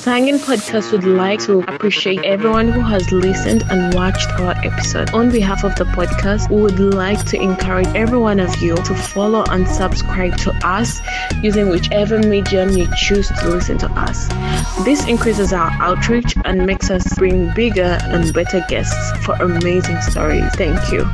Sangin Podcast would like to appreciate everyone who has listened and watched our episode. On behalf of the podcast, we would like to encourage every one of you to follow and subscribe to us using whichever medium you choose to listen to us. This increases our outreach and makes us bring bigger and better guests for amazing stories. Thank you.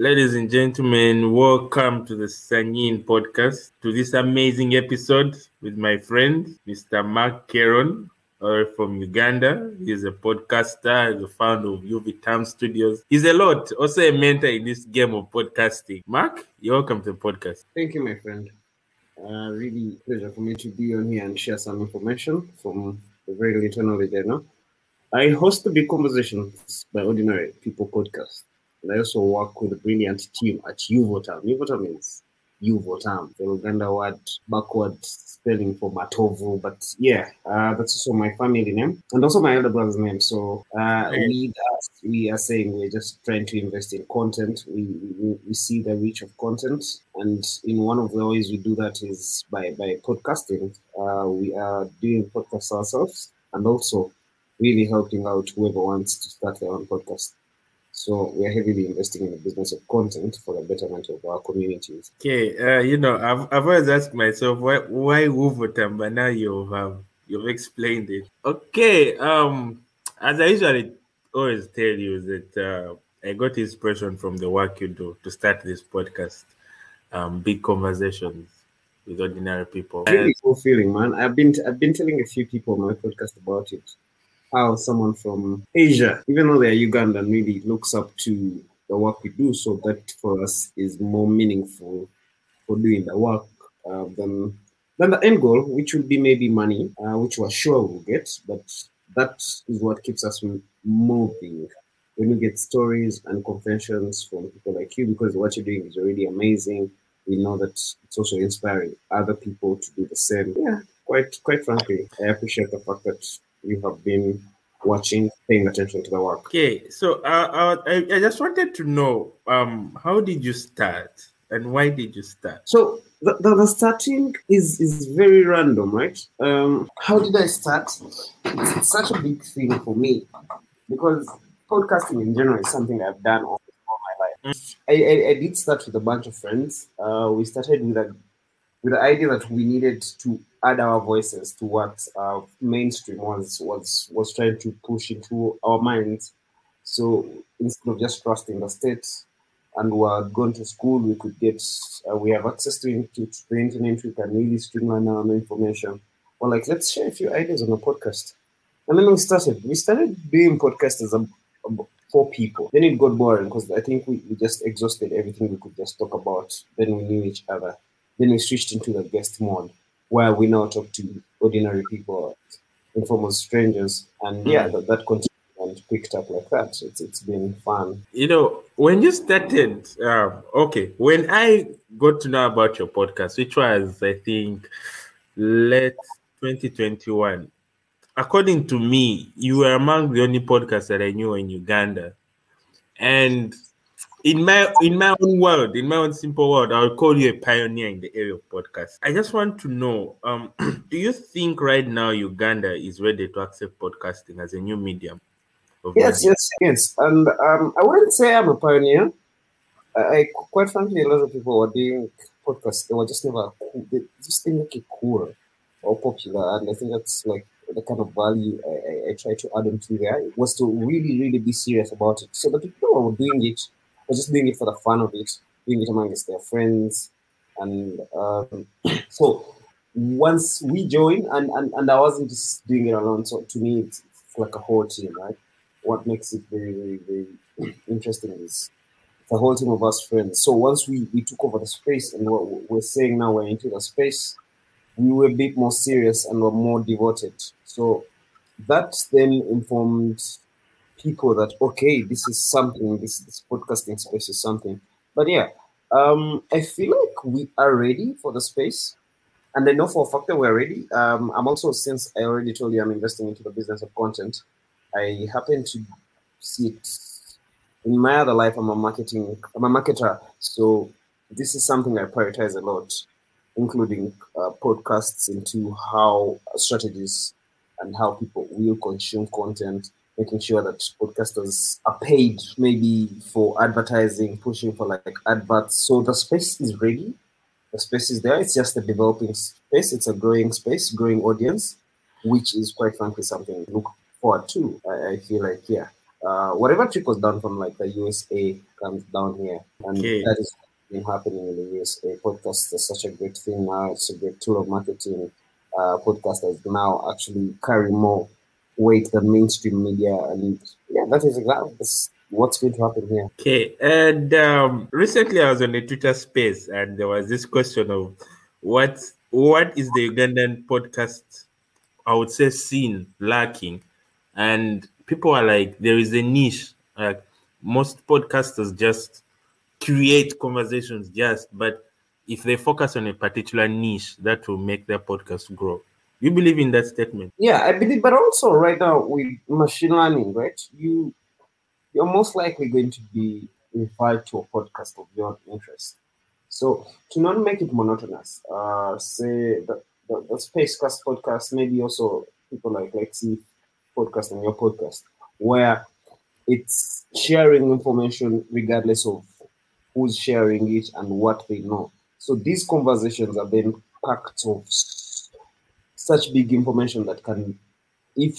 Ladies and gentlemen, welcome to the Sangin podcast, to this amazing episode with my friend, Mr. Mark Keron, or from Uganda. He's a podcaster, he's the founder of Uvotam Studios. He's a lot, also a mentor in this game of podcasting. Mark, you're welcome to the podcast. Thank you, my friend. Uh, really pleasure for me to be on here and share some information from the very little knowledge I know. I host the Big Conversations by Ordinary People podcast. And I also work with a brilliant team at Uvotam. Uvotam means Uvotam, the Uganda word backward spelling for Matovu. But yeah, uh, that's also my family name and also my elder brother's name. So uh, we, we are saying we're just trying to invest in content. We, we, we see the reach of content. And in one of the ways we do that is by, by podcasting. Uh, we are doing podcasts ourselves and also really helping out whoever wants to start their own podcast. So we are heavily investing in the business of content for the betterment of our communities. Okay, uh, you know, I've, I've always asked myself why why Uvotam, but now you've um, you've explained it. Okay, um, as I usually always tell you that uh, I got inspiration from the work you do to start this podcast, um, big conversations with ordinary people. Really cool feeling, man. I've been I've been telling a few people on my podcast about it how someone from Asia, even though they're Ugandan, really looks up to the work we do. So that for us is more meaningful for doing the work uh, than than the end goal, which will be maybe money, uh, which we're sure we'll get. But that is what keeps us moving. When we get stories and confessions from people like you, because what you're doing is already amazing. We know that it's also inspiring other people to do the same. Yeah, quite quite frankly, I appreciate the fact that you have been watching, paying attention to the work. Okay, so uh, uh, I, I just wanted to know um, how did you start and why did you start? So the, the, the starting is is very random, right? Um, how did I start? It's, it's such a big thing for me because podcasting in general is something I've done all, all my life. Mm. I, I, I, did start with a bunch of friends. Uh, we started with a with the idea that we needed to add our voices to what uh, mainstream was was was trying to push into our minds. So instead of just trusting the state and we're going to school, we could get uh, we have access to, to, the internet. We can really streamline our information. Well, like let's share a few ideas on a podcast, and then we started. We started doing podcasts as a, a for people. Then it got boring because I think we, we just exhausted everything we could just talk about. Then we knew each other. Then we switched into the guest mode where we now talk to ordinary people, informal strangers, and yeah, mm. that, that continued and picked up like that. It's it's been fun. You know, when you started, uh, okay, when I got to know about your podcast, which was I think late 2021. According to me, you were among the only podcasts that I knew in Uganda. And in my in my own world, in my own simple world, I would call you a pioneer in the area of podcast. I just want to know, um, do you think right now Uganda is ready to accept podcasting as a new medium? Yes, yes, yes. And um, I wouldn't say I'm a pioneer. I, quite frankly, a lot of people were doing podcasts. They were just never cool. They just didn't make it cool or popular, and I think that's like the kind of value I, I, I try to add into there was to really, really be serious about it. So the people who were doing it were just doing it for the fun of it, doing it amongst their friends. And um, so once we joined, and, and, and I wasn't just doing it alone, so to me, it's, it's like a whole team, right? What makes it very, very, very interesting is the whole team of us friends. So once we, we took over the space and what we're saying now we're into the space, we were a bit more serious and were more devoted. So that then informed people that okay, this is something. This this podcasting space is something. But yeah, um, I feel like we are ready for the space, and I know for a fact that we're ready. Um, I'm also since I already told you I'm investing into the business of content. I happen to see it in my other life. I'm a marketing. I'm a marketer, so this is something I prioritize a lot. including uh, podcasts into how strategies and how people will consume content, making sure that podcasters are paid maybe for advertising, pushing for like adverts. So the space is ready. The space is there. It's just a developing space. It's a growing space, growing audience, which is quite frankly something to look forward to. I, I feel like, yeah, uh, whatever trickles down from like the USA comes down here. And Okay. that is been happening in the USA. Podcast is such a great thing now. It's a great tool of marketing. Uh, podcasters now actually carry more weight the mainstream media, and yeah, that is exactly what's going to happen here. Okay, and um, recently I was on the Twitter space, and there was this question of what what is the Ugandan podcast, I would say, scene lacking, and people are like, there is a niche. Like most podcasters just create conversations, just but if they focus on a particular niche, that will make their podcast grow. You believe in that statement? Yeah, I believe, but also right now with machine learning, right? You you're most likely going to be referred to a podcast of your interest. So to not make it monotonous, uh, say the, the, the Spacecast podcast, maybe also people like Lexi podcast and your podcast, where it's sharing information regardless of who's sharing it and what they know. So these conversations are then packed of such big information that can, if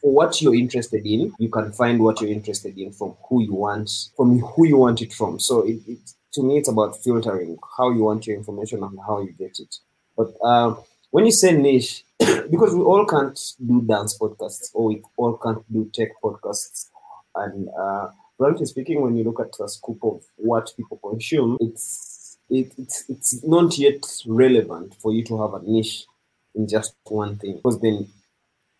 for what you're interested in, you can find what you're interested in from who you want, from who you want it from. So it, it to me, it's about filtering how you want your information and how you get it. But um, when you say niche, because we all can't do dance podcasts or we all can't do tech podcasts, and uh, frankly speaking, when you look at the scope of what people consume, it's it, it's it's not yet relevant for you to have a niche in just one thing because then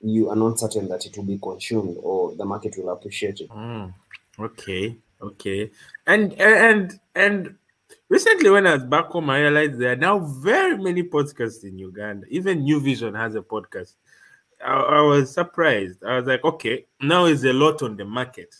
you are not certain that it will be consumed or the market will appreciate it. Mm, okay, okay. And and and recently when I was back home, I realized there are now very many podcasts in Uganda. Even New Vision has a podcast. I, I was surprised. I was like, okay, now is a lot on the market.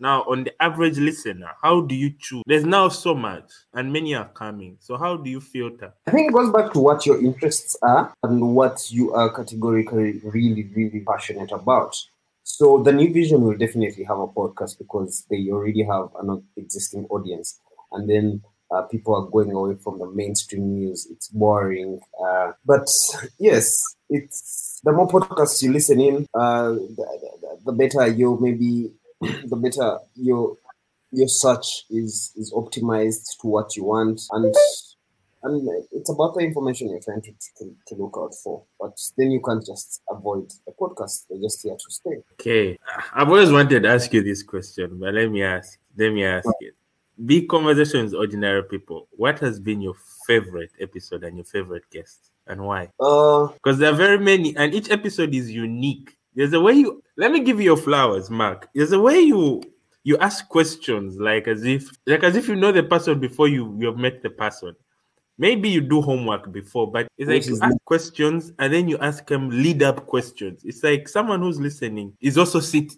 Now, on the average listener, how do you choose? There's now so much, and many are coming. So, how do you filter? I think it goes back to what your interests are and what you are categorically really, really passionate about. So the new vision will definitely have a podcast because they already have an existing audience, and then uh, people are going away from the mainstream news. It's boring, uh, but yes, it's the more podcasts you listen in, uh, the, the, the better you maybe, the better your your search is is optimized to what you want and and it's about the information you're trying to, to, to look out for. But then you can't just avoid the podcast. They're just here to stay. Okay, I've always wanted to ask you this question, but let me ask. Let me ask it. Big conversations, ordinary people. What has been your favorite episode and your favorite guest, and why? Uh, Because there are very many, and each episode is unique. There's a way you. Let me give you your flowers, Mark. There's a way you you ask questions like as if like as if you know the person before you you have met the person. Maybe you do homework before, but it's like you ask questions and then you ask them lead up questions. It's like someone who's listening is also sit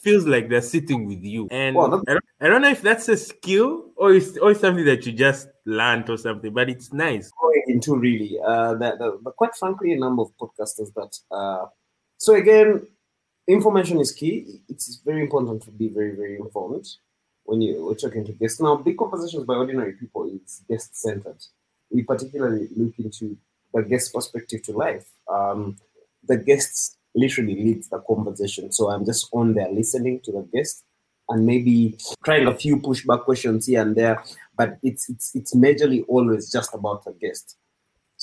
feels like they're sitting with you. And Well, I, don't, I don't know if that's a skill or it's or it's something that you just learned or something, but it's nice. into really, uh, the, the, but quite frankly, a number of podcasters that. Uh, so again, information is key. It's very important to be very, very informed when you are talking to guests. Now, big conversations by ordinary people is guest centered. We particularly look into the guest perspective to life. Um, the guests literally lead the conversation, so I'm just on there listening to the guest and maybe trying a few pushback questions here and there. But it's it's it's majorly always just about the guest.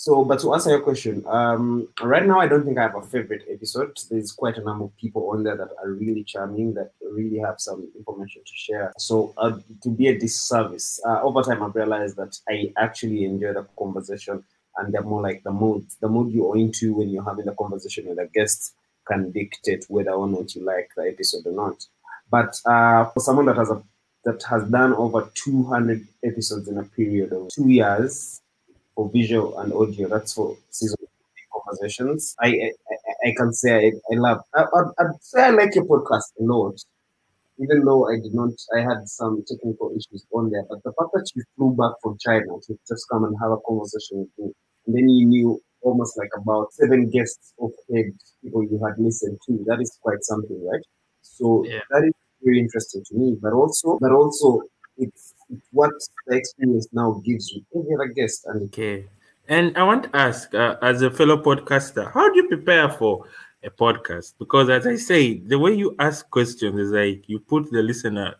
So, but to answer your question, um, right now I don't think I have a favorite episode. There's quite a number of people on there that are really charming, that really have some information to share. So, uh, to be a disservice, uh, over time I've realized that I actually enjoy the conversation, and they're more like the mood. The mood you're into when you're having the conversation with a guest can dictate whether or not you like the episode or not. But uh, for someone that has a that has done over 200 episodes in a period of two years, for visual and audio. That's for season conversations. I I, I- can say I, I love. I, I'd, I'd say I like your podcast a lot, even though I did not. I had some technical issues on there, but the fact that you flew back from China to just come and have a conversation with me And then you knew almost like about seven guests of head people you had listened to. That is quite something, right? So Yeah. that is very interesting to me. But also, but also, it's what the experience now gives you every other guest, and Okay. And I want to ask, uh, as a fellow podcaster, how do you prepare for a podcast? Because as I say, the way you ask questions is like you put the listener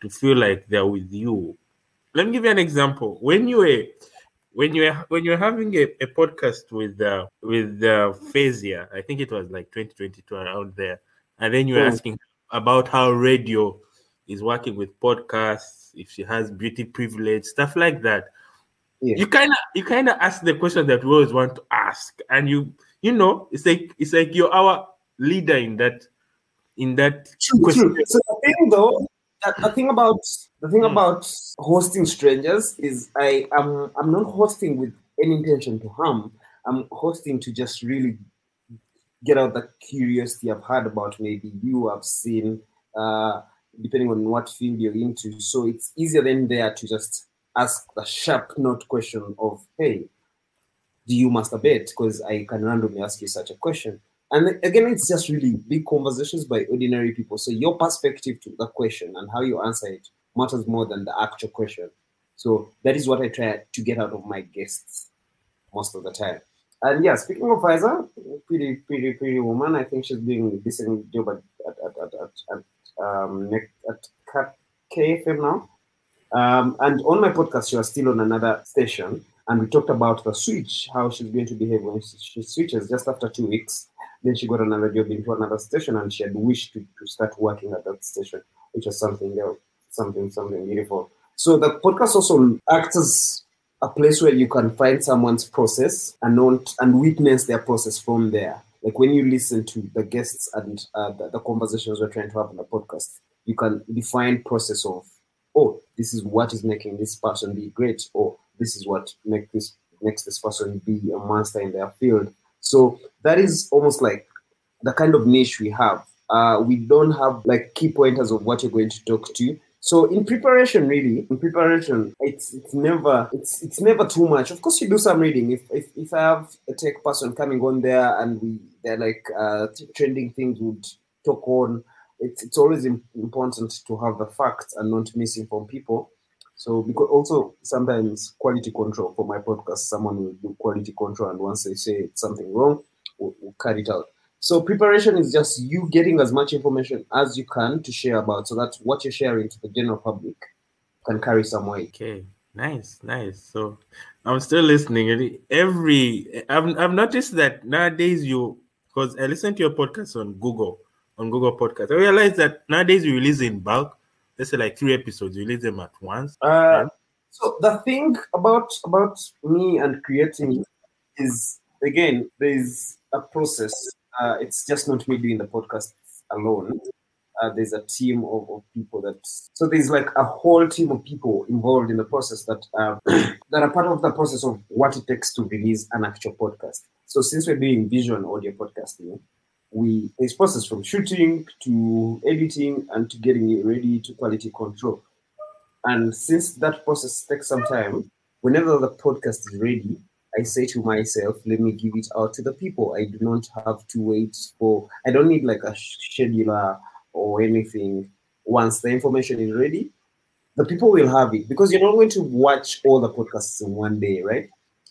to feel like they're with you. Let me give you an example. When you were when you were when you were having a, a podcast with uh, with uh, Fazia, I think it was like 2022 around there, and then you were Hmm. asking about how radio is working with podcasts, if she has beauty privilege, stuff like that yeah, you kind of you kind of ask the question that we always want to ask and you you know it's like it's like you're our leader in that in that True, question true. So the thing though, the, thing about the thing Hmm. about hosting strangers is I am I'm not hosting with any intention to harm. I'm hosting to just really get out the curiosity I've had about maybe you have seen, uh, depending on what field you're into. So it's easier than there to just ask the sharp note question of, hey, do you masturbate? Because I can randomly ask you such a question. And again, it's just really big conversations by ordinary people. So your perspective to the question and how you answer it matters more than the actual question. So that is what I try to get out of my guests most of the time. And yeah, speaking of Fazia, pretty, pretty, pretty woman. I think she's doing a decent job at at, at, at um at KFM now. Um, and on my podcast, she was still on another station, and we talked about the switch, how she's going to behave when she, she switches just after two weeks. Then she got another job into another station, and she had wished to, to start working at that station, which was something else, something, something beautiful. So the podcast also acts as a place where you can find someone's process and not and witness their process from there. Like when you listen to the guests and uh, the, the conversations we're trying to have on the podcast, you can define process of oh, this is what is making this person be great, or this is what make this makes this person be a master in their field. So that is almost like the kind of niche we have. Uh, we don't have like key pointers of what you're going to talk to. So in preparation, really, in preparation, it's it's never it's it's never too much. Of course, you do some reading. If if, if I have a tech person coming on there and we they're like uh, trending things would talk on, it's it's always important to have the facts and not misinform people. So because also sometimes quality control for my podcast, someone will do quality control, and once they say something wrong, we'll, we'll cut it out. So preparation is just you getting as much information as you can to share about, so that what you're sharing to the general public can carry some weight. okay nice nice. So i'm still listening. Every i've, I've noticed that nowadays you because i listen to your podcast on google on google podcast. I realized that nowadays you release in bulk. Let's say like three episodes you release them at once. Uh, so the thing about about me and creating is again there's a process. Uh, it's just not me doing the podcast alone. Uh, there's a team of, of people that so there's like a whole team of people involved in the process that uh, that are part of the process of what it takes to release an actual podcast. So since we're doing visual audio podcasting, we there's process from shooting to editing and to getting it ready to quality control. And since that process takes some time, whenever the podcast is ready, I say to myself, let me give it out to the people. I do not have to wait for, I don't need like a scheduler or anything. Once the information is ready, the people will have it because you're not going to watch all the podcasts in one day, right?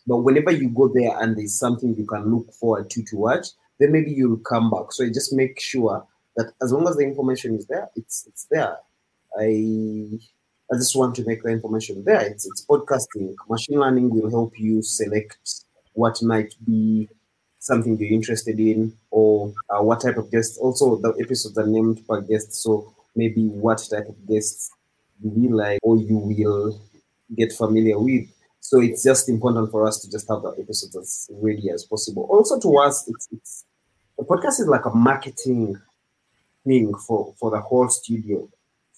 But whenever you go there and there's something you can look forward to to watch, then maybe you'll come back. So just make sure that as long as the information is there, it's it's there. I I just want to make the information there. It's it's podcasting. Machine learning will help you select what might be something you're interested in or uh, what type of guests. Also, the episodes are named per guest, so maybe what type of guests you will like or you will get familiar with. So it's just important for us to just have the episodes as ready as possible. Also, to us, it's it's the podcast is like a marketing thing for for the whole studio.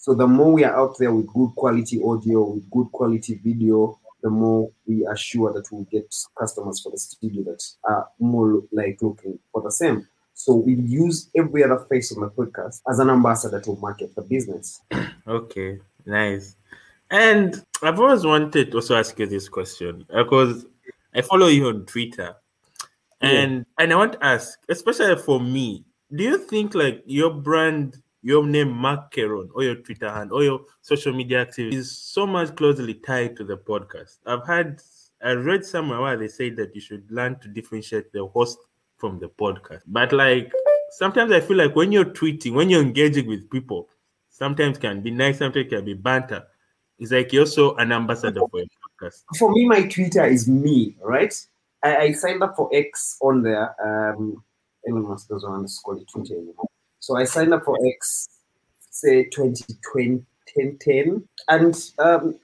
So the more we are out there with good quality audio, with good quality video, the more we are sure that we'll get customers for the studio that are more like looking for the same. So we use every other face on the podcast as an ambassador to market the business. Okay, nice. And I've always wanted to also ask you this question uh, because I follow you on Twitter, and yeah. and I want to ask, especially for me, do you think like your brand, your name Mark Keron, or your Twitter hand, or your social media activity is so much closely tied to the podcast? I've had I read somewhere where they say that you should learn to differentiate the host from the podcast. But like sometimes I feel like when you're tweeting, when you're engaging with people, sometimes can be nice, sometimes can be banter. It's like you're also an ambassador for your podcast. For me, my Twitter is me, right? I, I signed up for X on there. Um, Elon Musk doesn't want to call it Twitter anymore. So I signed up for X, say 2020, 2010, and um,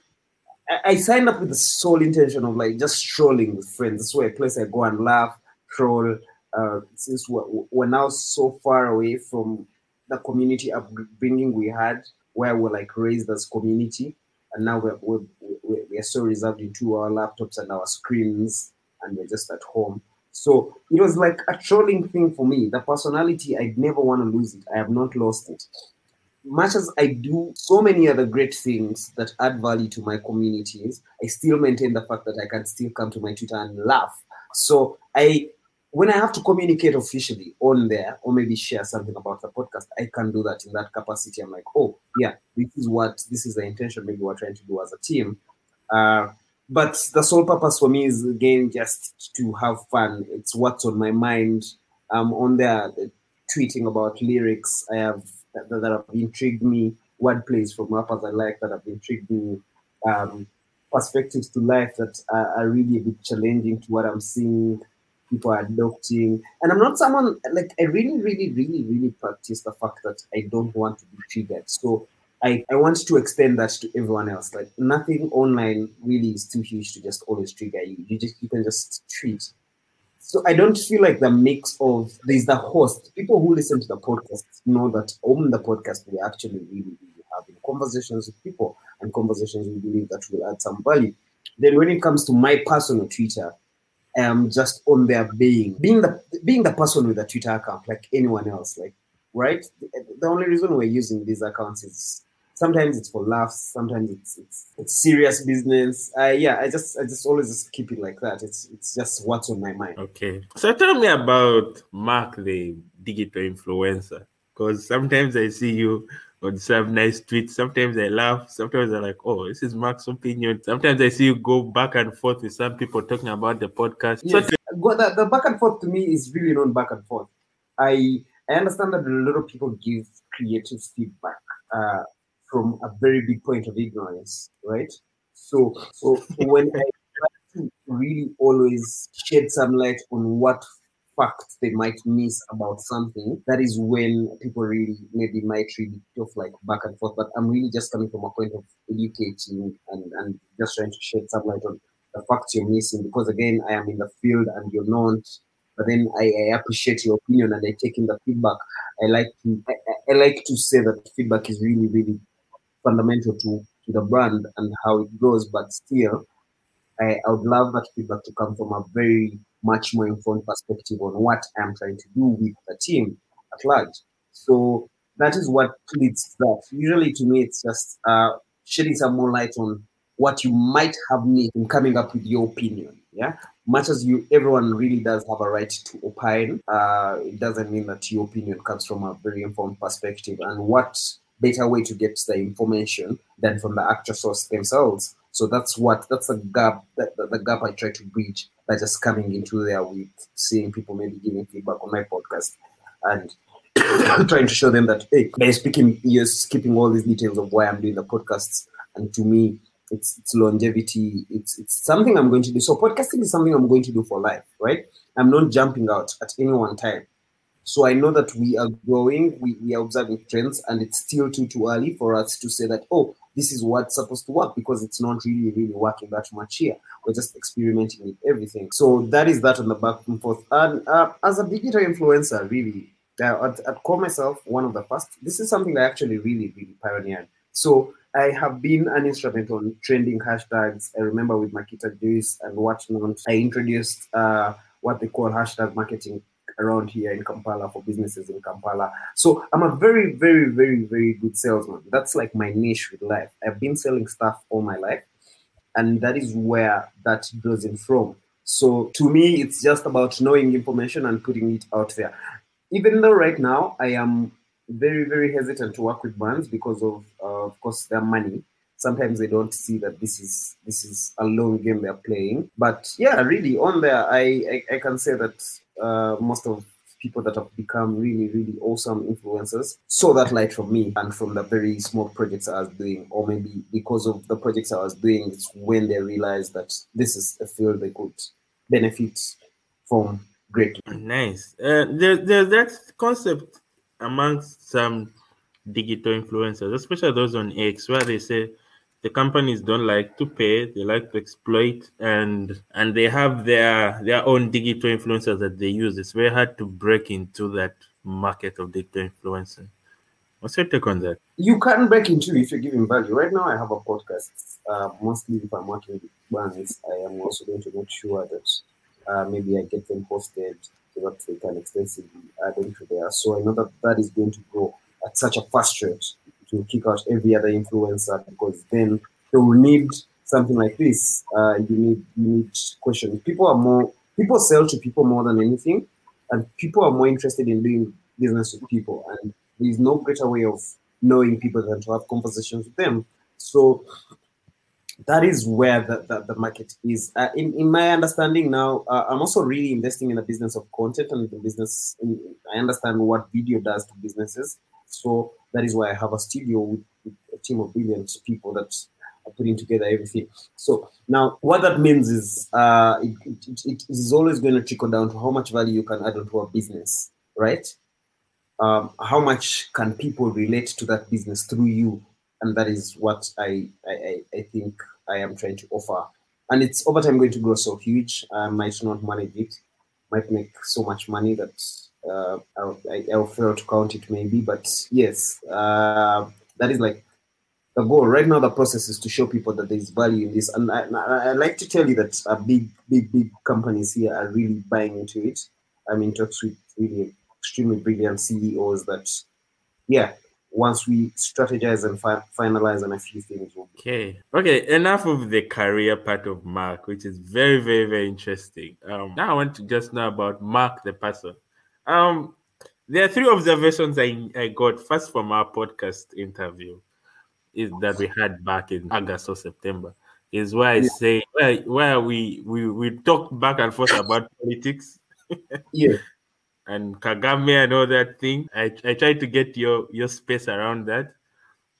I signed up with the sole intention of like just strolling with friends. This is where a place I go and laugh, troll. Uh, since we're, we're now so far away from the community upbringing we had, where we're like raised as community, and now we're, we're, we're so reserved into our laptops and our screens, and we're just at home. So it was like a trolling thing for me. The personality, I'd never want to lose it. I have not lost it much as I do so many other great things that add value to my communities, I still maintain the fact that I can still come to my Twitter and laugh. So I when I have to communicate officially on there or maybe share something about the podcast, I can do that in that capacity. I'm like, oh yeah, this is what this is the intention maybe we're trying to do as a team. Uh, but the sole purpose for me is again just to have fun. It's what's on my mind. I'm on there tweeting about lyrics. I have that, that have intrigued me, wordplays from rappers I like that have intrigued me, um, perspectives to life that are, are, really a bit challenging to what I'm seeing people are adopting. And I'm not someone like I really, really, really, really practice the fact that I don't want to be triggered. So I, I want to extend that to everyone else. Like nothing online really is too huge to just always trigger you. You just you can just treat so I don't feel like the mix of there's the host. People who listen to the podcast know that on the podcast we actually really, really having conversations with people and conversations we believe that will add some value. Then when it comes to my personal Twitter, am just on there being being the being the person with a Twitter account like anyone else. Like right, the only reason we're using these accounts is sometimes it's for laughs sometimes it's it's, it's serious business. Uh, yeah i just i just always just keep it like that. It's it's just what's on my mind. Okay. So tell me about mark the digital influencer because sometimes i see you on some nice tweets sometimes i laugh sometimes i'm like oh this is mark's opinion. Sometimes i see you go back and forth with some people talking about the podcast. Yes. so the, the back and forth to me is really not back and forth. I i understand that a lot of people give creative feedback uh, from a very big point of ignorance, right? So, so when I try to really always shed some light on what facts they might miss about something, that is when people really maybe might really off like back and forth. But I'm really just coming from a point of educating and, and just trying to shed some light on the facts you're missing because again I am in the field and you're not. But then I, I appreciate your opinion and I take in the feedback. I like to I, I like to say that feedback is really, really fundamental to, to the brand and how it goes. but still, I, I would love that feedback to come from a very much more informed perspective on what I'm trying to do with the team at large. So that is what leads that. Usually, to me, it's just uh, shedding some more light on what you might have missed in coming up with your opinion. Yeah, much as you, everyone really does have a right to opine. Uh, it doesn't mean that your opinion comes from a very informed perspective. And what better way to get the information than from the actual source themselves. So that's what that's a gap that the, the gap I try to bridge by just coming into there with seeing people maybe giving feedback on my podcast and trying to show them that hey, by speaking you're skipping all these details of why I'm doing the podcasts. And to me, it's it's longevity, it's it's something I'm going to do. So podcasting is something I'm going to do for life, right? I'm not jumping out at any one time. So I know that we are growing, we, we are observing trends, and it's still too too early for us to say that, oh, this is what's supposed to work because it's not really, really working that much here. We're just experimenting with everything. So that is that on the back and forth. And uh, as a digital influencer, really, uh, I'd call myself one of the first. This is something I actually really, really pioneered. So I have been an instrument on trending hashtags. I remember with Makita Juice and whatnot, I introduced uh, what they call hashtag marketing around here in Kampala for businesses in Kampala. So I'm a very, very, very, very good salesman. That's like my niche with life. I've been selling stuff all my life, and that is where that draws in from. So to me, it's just about knowing information and putting it out there. Even though right now I am very, very hesitant to work with brands because of, uh, of course, their money. Sometimes they don't see that this is this is a long game they're playing. But yeah, really, on there, I I, I can say that uh, most of people that have become really, really awesome influencers saw that light from me and from the very small projects I was doing, or maybe because of the projects I was doing, it's when they realized that this is a field they could benefit from greatly. Nice. Uh, there, there's that concept amongst some digital influencers, especially those on X, where they say the companies don't like to pay; they like to exploit, and and they have their their own digital influencers that they use. It's very hard to break into that market of digital influencing. What's your take on that? You can break into if you're giving value. Right now, I have a podcast. Uh, mostly, if I'm working with brands, I am also going to make sure that uh, maybe I get them posted so that they can extensively add into there. So I know that that is going to grow at such a fast rate to kick out every other influencer because then they will need something like this. Uh, you need you need questions. People are more people sell to people more than anything, and people are more interested in doing business with people. And there is no greater way of knowing people than to have conversations with them. So that is where the, the, the market is. Uh, in, in my understanding now, uh, I'm also really investing in the business of content and the business. In, I understand what video does to businesses. So that is why I have a studio with, with a team of brilliant people that are putting together everything. So now what that means is uh, it, it, it is always going to trickle down to how much value you can add onto a business, right? Um, how much can people relate to that business through you and that is what I, I, I think I am trying to offer. And it's over time going to grow so huge. I might not manage it, might make so much money that uh, I'll, I'll fail to count it maybe. But yes, uh, that is like the goal. Right now, the process is to show people that there is value in this. And I, I, I like to tell you that uh, big, big, big companies here are really buying into it. I'm in talks with really extremely brilliant CEOs that, yeah, once we strategize and fi- finalize on a few things. Okay. Okay. Enough of the career part of Mark, which is very, very, very interesting. Um, now I want to just know about Mark the person. Um, there are three observations I, I got first from our podcast interview is that we had back in August or September. Is where I yeah. say where, where we we we talked back and forth about politics. yeah and Kagame and all that thing. I, I tried to get your your space around that.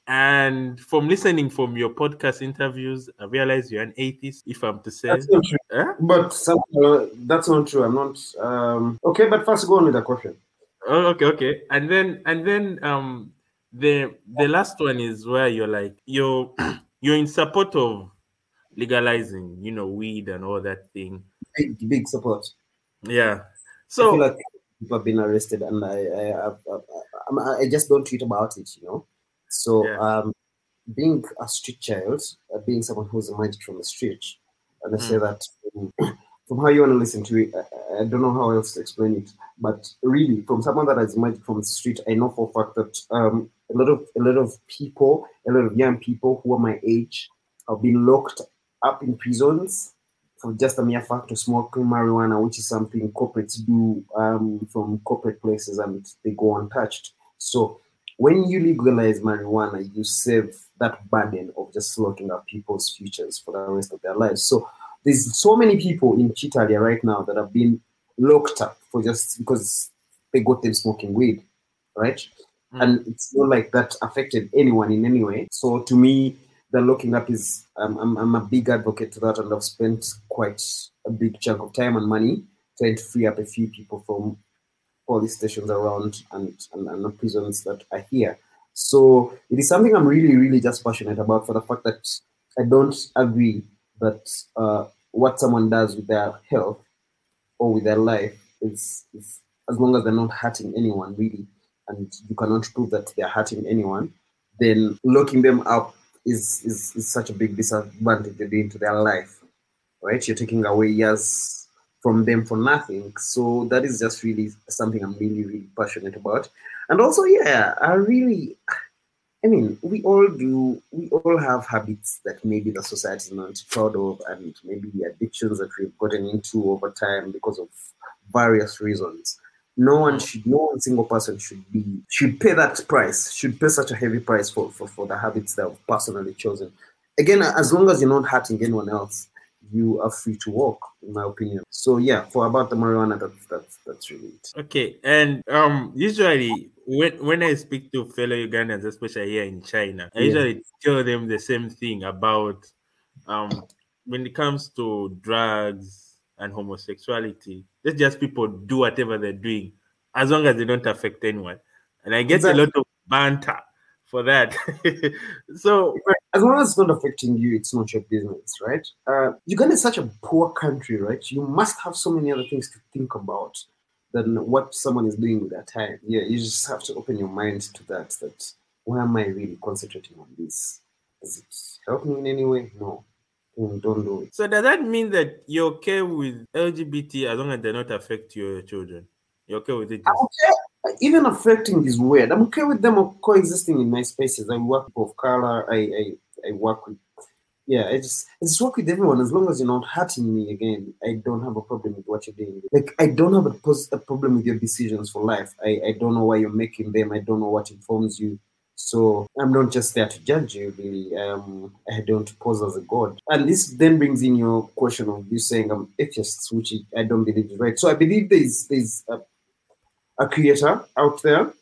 And from listening from your podcast interviews, I realize you're an atheist, if I'm to say. That's not true. Eh? But uh, that's not true. I'm not. Um, okay, but first go on with the question. Oh, okay, okay. And then and then um the the last one is where you're like you're you're in support of legalizing, you know, weed and all that thing. Big big support. Yeah. So like people have been arrested, and I I, I, I just don't tweet about it, you know. So yeah. um, being a street child, uh, being someone who's emerged from the street, and I mm. say that um, from how you want to listen to it, I, I, don't know how else to explain it, but really, from someone that has emerged from the street, I know for a fact that um, a lot of a lot of people, a lot of young people who are my age, have been locked up in prisons for just a mere fact of smoking marijuana, which is something corporates do um, from corporate places and they go untouched. So when you legalize marijuana, you save that burden of just locking up people's futures for the rest of their lives. So there's so many people in Chitalia right now that have been locked up for just because they got them smoking weed, right? Mm. And it's not like that affected anyone in any way. So to me, the locking up is um, I'm, I'm a big advocate to that and I've spent quite a big chunk of time and money trying to free up a few people from police stations around and, and, and the prisons that are here. So it is something I'm really, really just passionate about for the fact that I don't agree that uh, what someone does with their health or with their life is, is as long as they're not hurting anyone really, and you cannot prove that they're hurting anyone, then locking them up is, is, is such a big disadvantage into their life, right? You're taking away years from them for nothing. So that is just really something I'm really, really passionate about. And also, yeah, I really, I mean, we all do. We all have habits that maybe the society is not proud of, and maybe the addictions that we've gotten into over time because of various reasons. No one should, no one single person should be should pay that price. Should pay such a heavy price for for, for the habits that they've personally chosen. Again, as long as you're not hurting anyone else, you are free to walk, in my opinion. So yeah, for about the marijuana, that's that's that's really it. Okay, and um, usually when when I speak to fellow Ugandans, especially here in China, I Yeah. usually tell them the same thing about um when it comes to drugs and homosexuality. It's just people do whatever they're doing as long as they don't affect anyone. And I get Exactly. a lot of banter for that. so As long as it's not affecting you, it's not your business, right? Uh, Uganda is such a poor country, right? You must have so many other things to think about than what someone is doing with their time. Yeah, you just have to open your mind to that. That why am I really concentrating on this? Does it help me in any way? No. Then don't do it. so does that mean that you're okay with LGBT as long as they don't affect your children? You're okay with it? I'm okay. Even affecting is weird. I'm okay with them coexisting in my spaces. I work with both color. I, I I work with yeah. I just I just work with everyone as long as you're not hurting me. Again, I don't have a problem with what you're doing. Like I don't have a, pos- a problem with your decisions for life. I I don't know why you're making them. I don't know what informs you. So I'm not just there to judge you, really. Um, I don't pose as a god. And this then brings in your question of you saying I'm atheist, which I don't believe is right. So I believe there's there's a, a creator out there.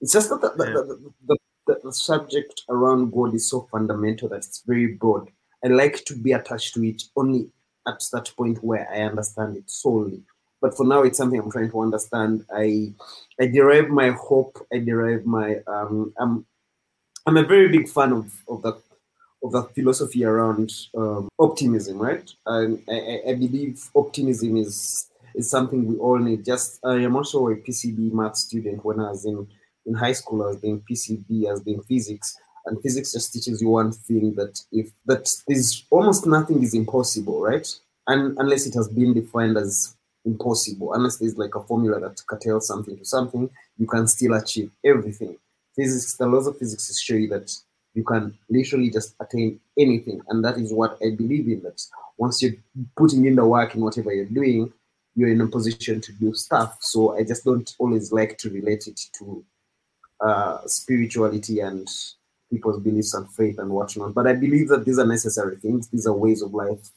It's just that the, the, Yeah. the, the, the, the subject around God is so fundamental that it's very broad. I like to be attached to it only at that point where I understand it solely. But for now, it's something I'm trying to understand. I I derive my hope. I derive my um. I'm I'm a very big fan of of the of the philosophy around um, optimism, right? And I, I, I believe optimism is is something we all need. Just I am also a PCB math student. When I was in in high school, I was doing PCB, I was doing physics, and physics just teaches you one thing that if that is almost nothing is impossible, right? And unless it has been defined as impossible, unless there's like a formula that curtails something to something, you can still achieve everything. Physics, the laws of physics show you that you can literally just attain anything, and that is what I believe in. That once you're putting in the work in whatever you're doing, you're in a position to do stuff. So I just don't always like to relate it to uh, spirituality and people's beliefs and faith and whatnot. But I believe that these are necessary things. These are ways of life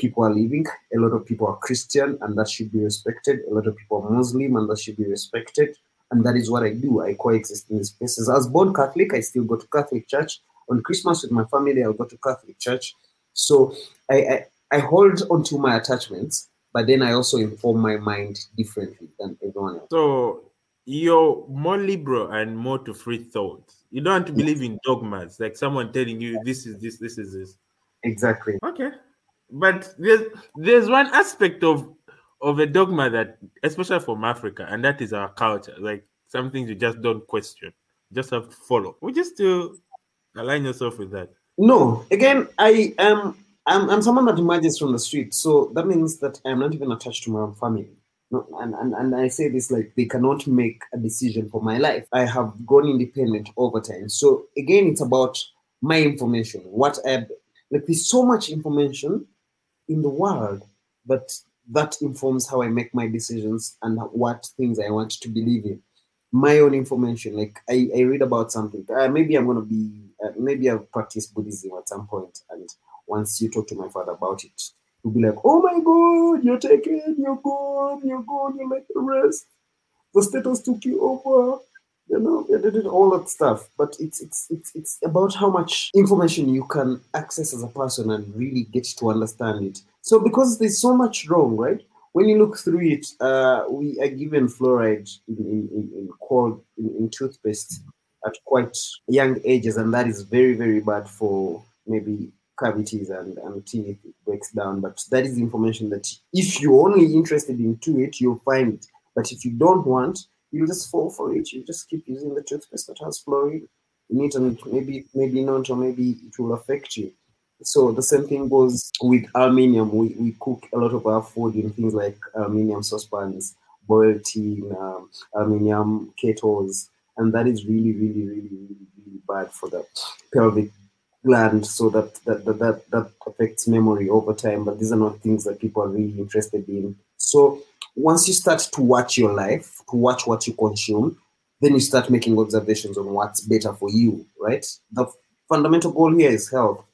people are living. A lot of people are Christian, and that should be respected. A lot of people are Muslim, and that should be respected. And that is what I do. I coexist in these places. I was born Catholic. I still go to Catholic church. On Christmas with my family, I'll go to Catholic church. So I, I, I hold onto my attachments, but then I also inform my mind differently than everyone else. so you're more liberal and more to free thought. You don't have to believe in dogmas, like someone telling you this is this, this is this. Exactly. Okay. But there's there's one aspect of of a dogma that, especially from Africa, and that is our culture. Like some things you just don't question, you just have to follow. We just to align yourself with that. No, again, I am I'm, I'm someone that emerges from the street, so that means that I'm not even attached to my own family. No, and, and, and I say this like they cannot make a decision for my life. I have gone independent over time. So again, it's about my information. What I like there's so much information in the world, but that informs how I make my decisions and what things I want to believe in. My own information, like I, I read about something. Uh, maybe I'm gonna be, uh, maybe I'll practice Buddhism at some point, and once you talk to my father about it, he'll be like, "Oh my God, you're taken, you're gone, you're gone, you're like the rest. The status took you over." You know, they did all that stuff, but it's it's it's it's about how much information you can access as a person and really get to understand it. So because there's so much wrong, right? When you look through it, uh, we are given fluoride in in, in, in cold in, in toothpaste at quite young ages, and that is very very bad for maybe cavities and, and teeth. Breaks down, but that is information that if you're only interested into it, you'll find it. But if you don't want, you'll just fall for it. You just keep using the toothpaste that has fluoride in it, and maybe maybe not, or maybe it will affect you. So the same thing goes with aluminium. We, we cook a lot of our food in things like aluminium saucepans, boiled tea, in, um, aluminium kettles, and that is really, really, really, really, really bad for the pelvic gland, so that that, that that that affects memory over time. But these are not things that people are really interested in. So once you start to watch your life, to watch what you consume, then you start making observations on what's better for you, right? The fundamental goal here is health.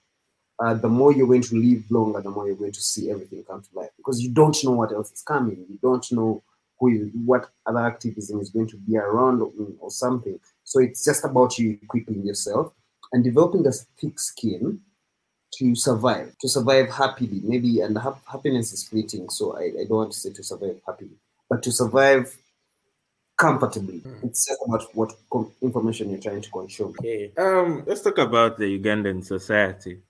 Uh, the more you're going to live longer, the more you're going to see everything come to life because you don't know what else is coming. You don't know who is, what other activism is going to be around or, or something. So it's just about you equipping yourself and developing a thick skin to survive, to survive happily. Maybe, and ha- happiness is fleeting, so I, I don't want to say to survive happily, but to survive comfortably. It's just about what com- information you're trying to consume. Okay. Um, let's talk about the Ugandan society.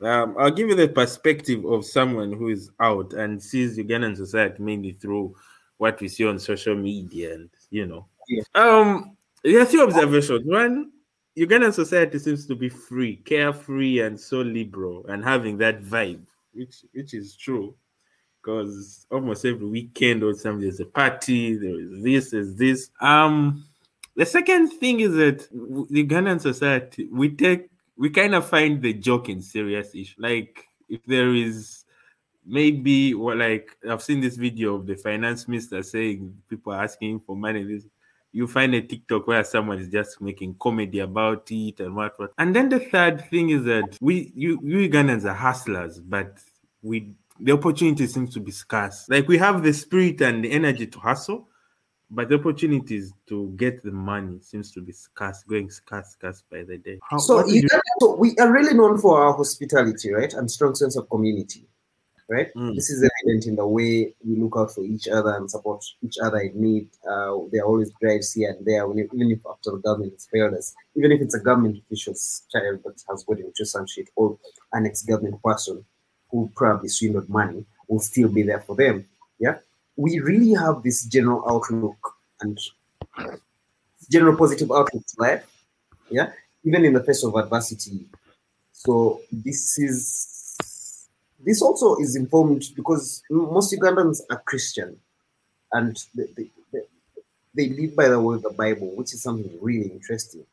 Um, I'll give you the perspective of someone who is out and sees Ugandan society mainly through what we see on social media, and you know. Yeah. Um, there are a few observations. One, Ugandan society seems to be free, carefree, and so liberal, and having that vibe, which which is true, because almost every weekend or something there's a party, there is this, there's this. Um, the second thing is that the Ugandan society we take we kind of find the joke in serious issue. Like if there is maybe well, like I've seen this video of the finance minister saying people are asking for money. This you find a TikTok where someone is just making comedy about it and what what. And then the third thing is that we you you Ugandans are hustlers, but we the opportunity seems to be scarce. Like we have the spirit and the energy to hustle, but the opportunities to get the money seems to be scarce, going scarce, scarce by the day. How, So, what you- so we are really known for our hospitality, right, and strong sense of community, right? Mm. This is evident in the way we look out for each other and support each other in need. Uh, there are always drives here and there, when, even if after the government has failed us, even if it's a government official's child that has got into some shit or an ex-government person who probably swindled money will still be there for them. Yeah, we really have this general outlook and general positive outlook to life. Yeah, even in the face of adversity. So this is this also is informed because most Ugandans are Christian, and they, they, they, live by the word of the Bible, which is something really interesting.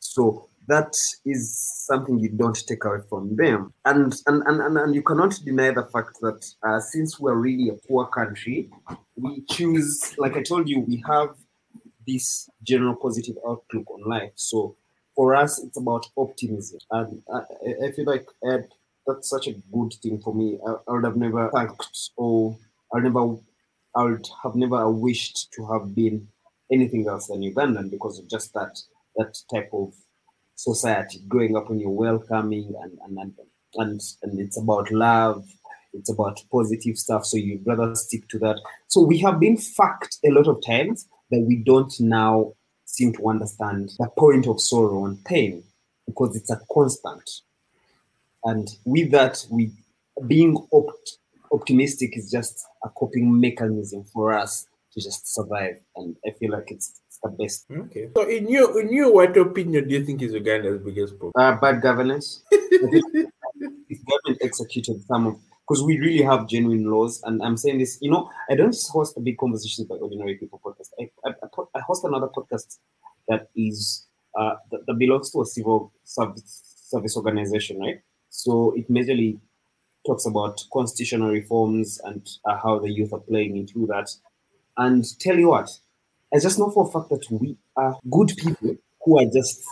So that is something you don't take away from them, and and and, and, and you cannot deny the fact that uh, since we're really a poor country, we choose, like I told you, we have this general positive outlook on life. So for us, it's about optimism, and I, I- I feel like Ed, that's such a good thing for me. I, I would have never thanked, or I never, I would have never wished to have been anything else than Ugandan because of just that that type of society. Growing up when you're welcoming and and and and, and it's about love. It's about positive stuff, so you'd rather stick to that. So we have been fucked a lot of times that we don't now seem to understand the point of sorrow and pain because it's a constant. And with that, we being opt- optimistic is just a coping mechanism for us to just survive. And I feel like it's, it's the best. Okay. So in your in your what opinion do you think is Uganda's biggest problem? Uh, bad governance. if government executed some of because we really have genuine laws, and I'm saying this, you know, I don't just host a big conversations by ordinary people podcast. I, I, I I host another podcast that is uh, that, that belongs to a civil service, service organization, right? So it majorly talks about constitutional reforms and uh, how the youth are playing into that. And tell you what, I just know for a fact that we are good people who are just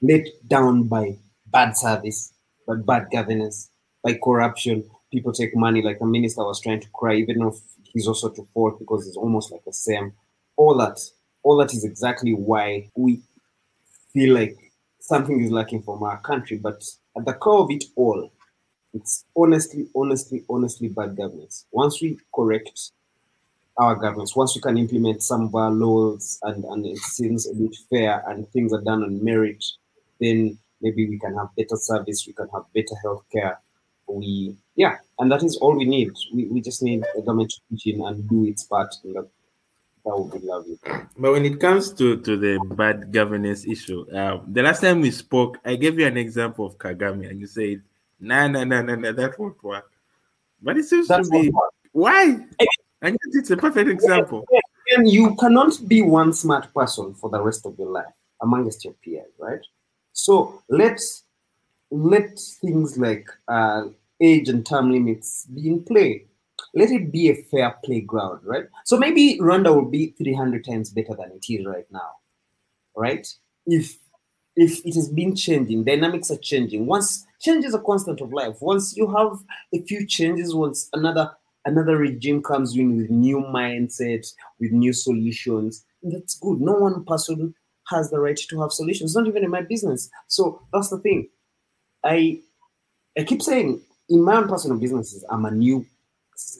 let down by bad service, by bad governance, by corruption. People take money, like the minister was trying to cry, even if he's also to fault because it's almost like the same. All that, all that is exactly why we feel like something is lacking from our country. But at the core of it all, it's honestly, honestly, honestly bad governance. Once we correct our governance, once we can implement some of our laws and, and it seems a bit fair and things are done on merit, then maybe we can have better service, we can have better healthcare. We yeah, and that is all we need. We, we just need the government to pitch in and do its part, and that that would be lovely. But when it comes to, to the bad governance issue, uh, the last time we spoke, I gave you an example of Kagame, and you said, "Nah, nah, nah, nah, nah, that won't work." But it seems That's to be why, and yet it's a perfect example. And you cannot be one smart person for the rest of your life amongst your peers, right? So let's let things like uh, age and time limits be in play. Let it be a fair playground, right? So maybe Rwanda will be 300 times better than it is right now, right? If if it has been changing, dynamics are changing. Once change is a constant of life. Once you have a few changes, once another another regime comes in with new mindset, with new solutions, that's good. No one person has the right to have solutions. Not even in my business. So that's the thing. I I keep saying in my own personal businesses, I'm a new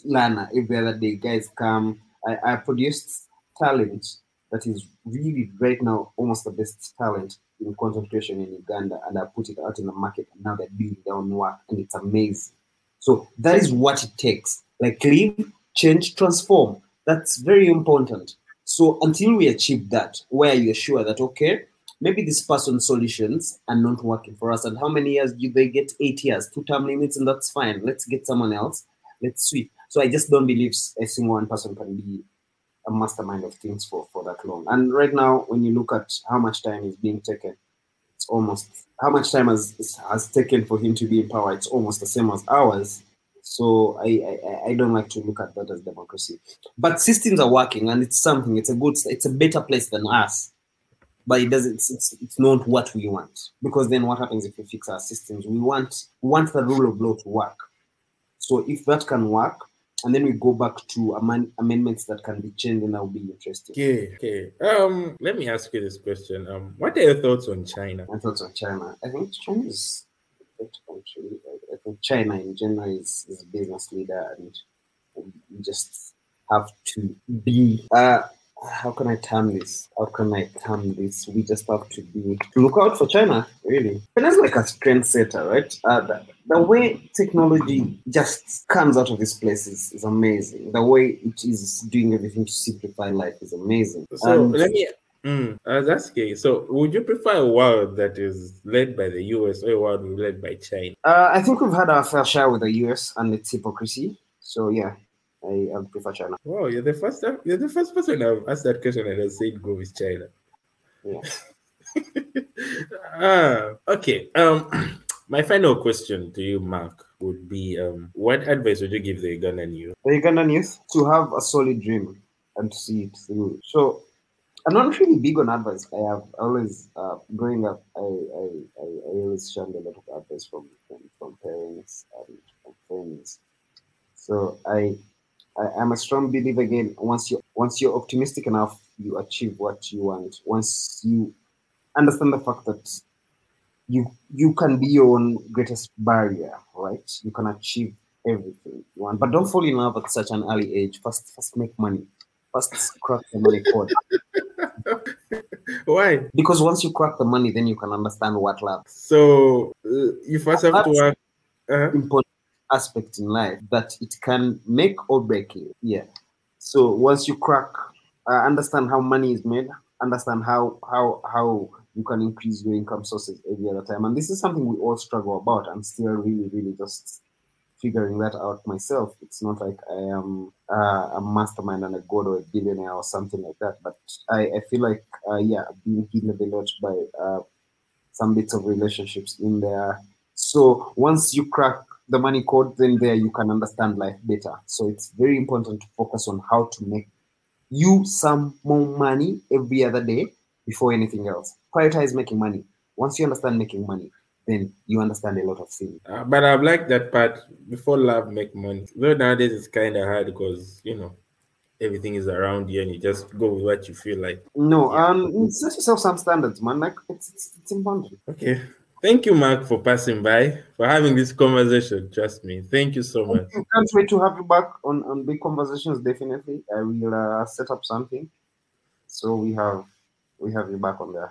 learner. Every other day, guys come. I, I produced talent that is really right now almost the best talent in content creation in Uganda, and I put it out in the market, and now they're doing their own work, and it's amazing. So that is what it takes. Like leave, change, transform. That's very important. So until we achieve that, where you're sure that okay, maybe this person's solutions are not working for us, and how many years do they get? Eight years, two term limits, and that's fine. Let's get someone else. Let's switch. So I just don't believe a single one person can be a mastermind of things for, for that long. And right now, when you look at how much time is being taken, it's almost how much time has has taken for him to be in power. It's almost the same as ours. So I, I I don't like to look at that as democracy. But systems are working, and it's something. It's a good. It's a better place than us. But it doesn't. It's, it's, it's not what we want. Because then what happens if we fix our systems? We want we want the rule of law to work. So if that can work, and then we go back to amend- amendments that can be changed, and that will be interesting. Okay, okay. Um, let me ask you this question. Um, what are your thoughts on China? My thoughts on China. I think China is a great country. I, I think China in general is, is a business leader, and we just have to be. Uh, how can I term this? How can I term this? We just have to be to look out for China. Really, China's like a trendsetter, right? Uh, the, way technology just comes out of this place is, is amazing. The way it is doing everything to simplify life is amazing. So And- let me. Mm, I was asking. So, would you prefer a world that is led by the US or a world led by China? Uh, I think we've had our fair share with the US and its hypocrisy. So yeah, I, I prefer China. Wow, you're the first. You're the first person I've asked that question and I said go with China. Yeah. ah, okay. Um, my final question to you, Mark, would be: um, What advice would you give the Ugandan youth? The Ugandan youth to have a solid dream and to see it through. So I'm not really big on advice. I have always, uh, growing up, I, I, I, I always shunned a lot of advice from, from, from parents and from friends. So I, I am a strong believer again. Once you once you're optimistic enough, you achieve what you want. Once you understand the fact that you you can be your own greatest barrier, right? You can achieve everything you want, but don't fall in love at such an early age. First, first make money. First, crack the money code. Why? Because once you crack the money, then you can understand what love. So uh, you first have to That's- work. Uh-huh. important aspect in life that it can make or break you. Yeah. So once you crack, uh, understand how money is made, understand how how how you can increase your income sources every other time. And this is something we all struggle about. I'm still really really just figuring that out myself. It's not like I am uh, a mastermind and a god or a billionaire or something like that. But I, I feel like uh, yeah, being hindered a lot by uh, some bits of relationships in there. So once you crack the money code, then there you can understand life better. So it's very important to focus on how to make you some more money every other day before anything else. Prioritize making money. Once you understand making money, then you understand a lot of things. Uh, but I like that part. Before love, make money. Though nowadays it's kind of hard because you know everything is around you and you just go with what you feel like. No, Yeah. um, set yourself some standards, man. Like it's it's, it's important. Okay. Thank you, Mark, for passing by, for having this conversation. Trust me. Thank you so much. I can't wait to have you back on on big conversations. Definitely, I will uh, set up something, so we have we have you back on there.